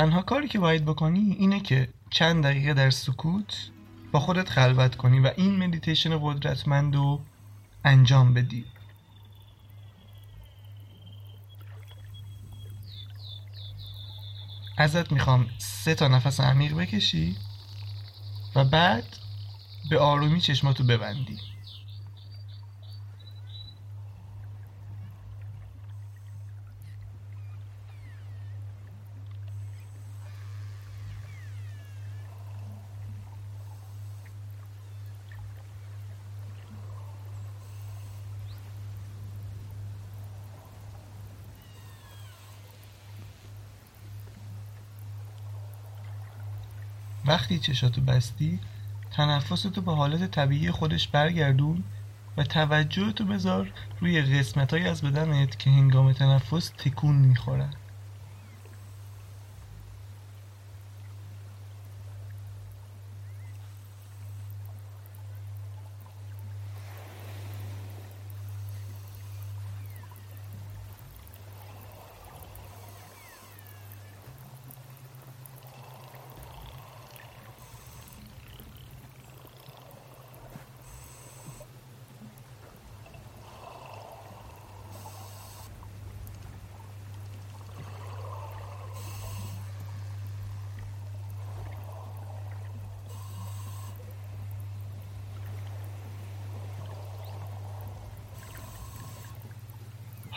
تنها کاری که باید بکنی اینه که چند دقیقه در سکوت با خودت خلوت کنی و این مدیتیشن قدرتمند رو انجام بدی. ازت می‌خوام سه تا نفس عمیق بکشی و بعد به آرومی چشماتو ببندی. وقتی چشاتو بستی تنفستو به حالت طبیعی خودش برگردون و توجهتو بذار روی قسمت از بدنت که هنگام تنفس تکون می‌خورن.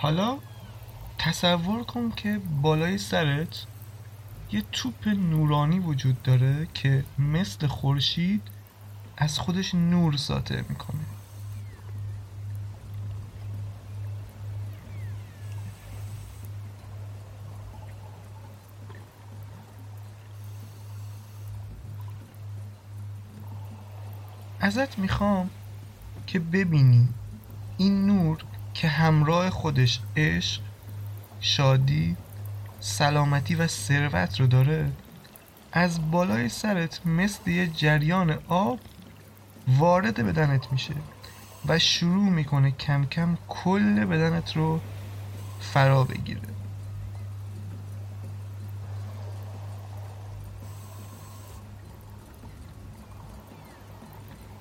حالا تصور کن که بالای سرت یه توپ نورانی وجود داره که مثل خورشید از خودش نور ساطع می‌کنه. ازت می‌خوام که ببینی این نور که همراه خودش عشق شادی سلامتی و ثروت رو داره از بالای سرت مثل یه جریان آب وارد بدنت میشه و شروع می‌کنه کم کم کل بدنت رو فرا بگیره.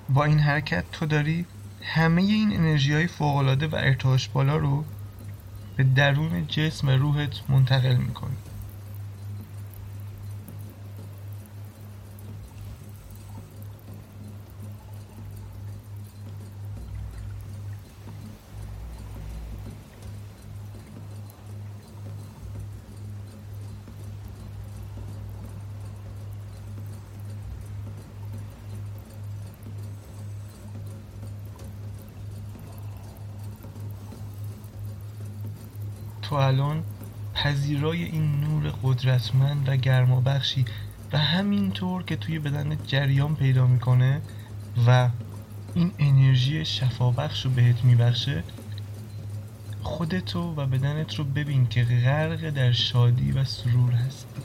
با این حرکت تو داری همه این انرژی های فوقلاده و ارتعاش بالا رو به درون جسم روحت منتقل می‌کنی. تو الان پذیرای این نور قدرتمند و گرمابخشی و همینطور که توی بدن جریان پیدا می‌کنه و این انرژی شفابخش رو بهت میبخشه خودتو و بدنت رو ببین که غرق در شادی و سرور هستی.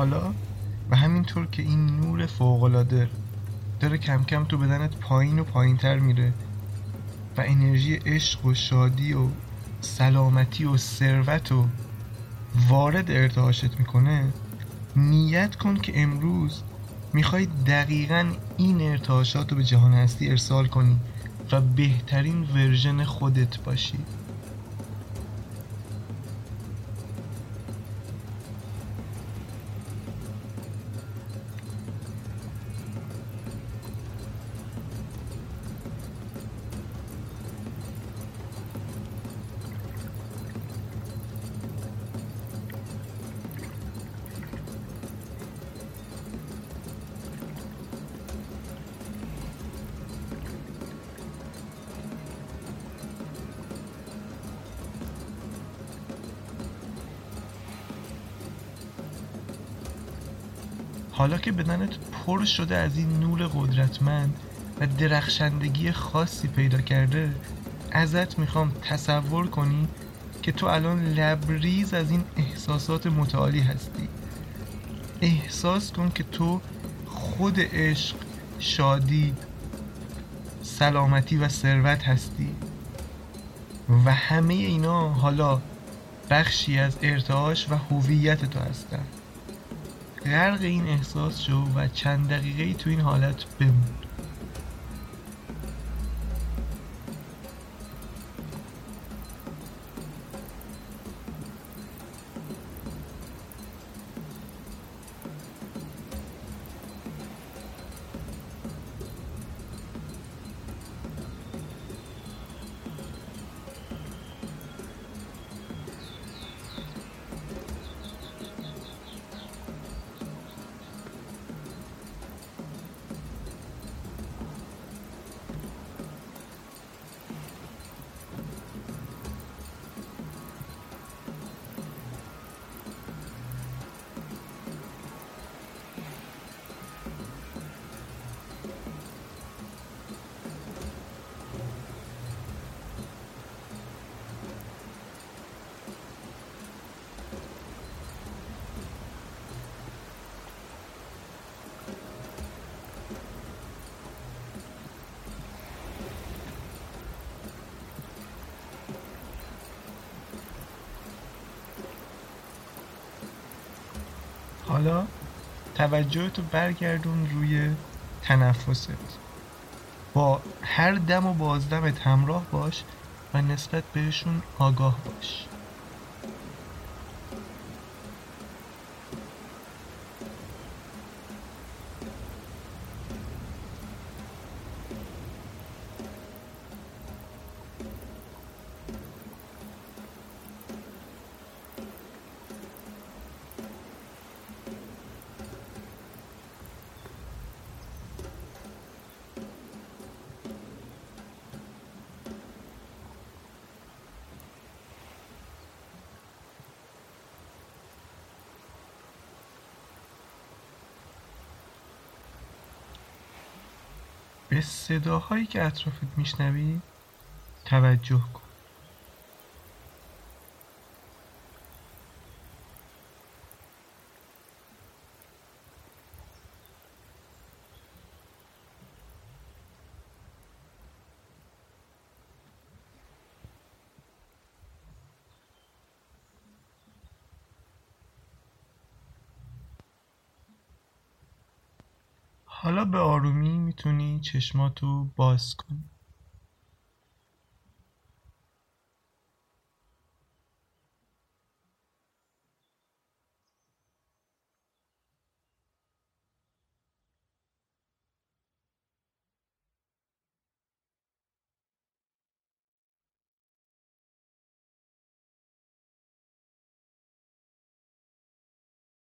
حالا و همینطور که این نور فوقالعاده داره کم کم تو بدنت پایین و پایین تر میره و انرژی عشق و شادی و سلامتی و ثروت و وارد ارتعاشت می‌کنه نیت کن که امروز می‌خوای دقیقا این ارتعاشات رو به جهان هستی ارسال کنی و بهترین ورژن خودت باشی. حالا که بدنت پر شده از این نور قدرتمند و درخشندگی خاصی پیدا کرده ازت می‌خوام تصور کنی که تو الان لبریز از این احساسات متعالی هستی. احساس کن که تو خود عشق شادی سلامتی و ثروت هستی. و همه اینا حالا بخشی از ارتعاش و هویت تو هستن. غرق این احساس شو و چند دقیقه تو این حالت بمون. حالا توجهتو برگردون روی تنفست. با هر دم و بازدمت همراه باش و نسبت بهشون آگاه باش. به صداهایی که اطرافت میشنوی توجه کن. حالا به آرومی می‌تونی چشماتو باز کنی.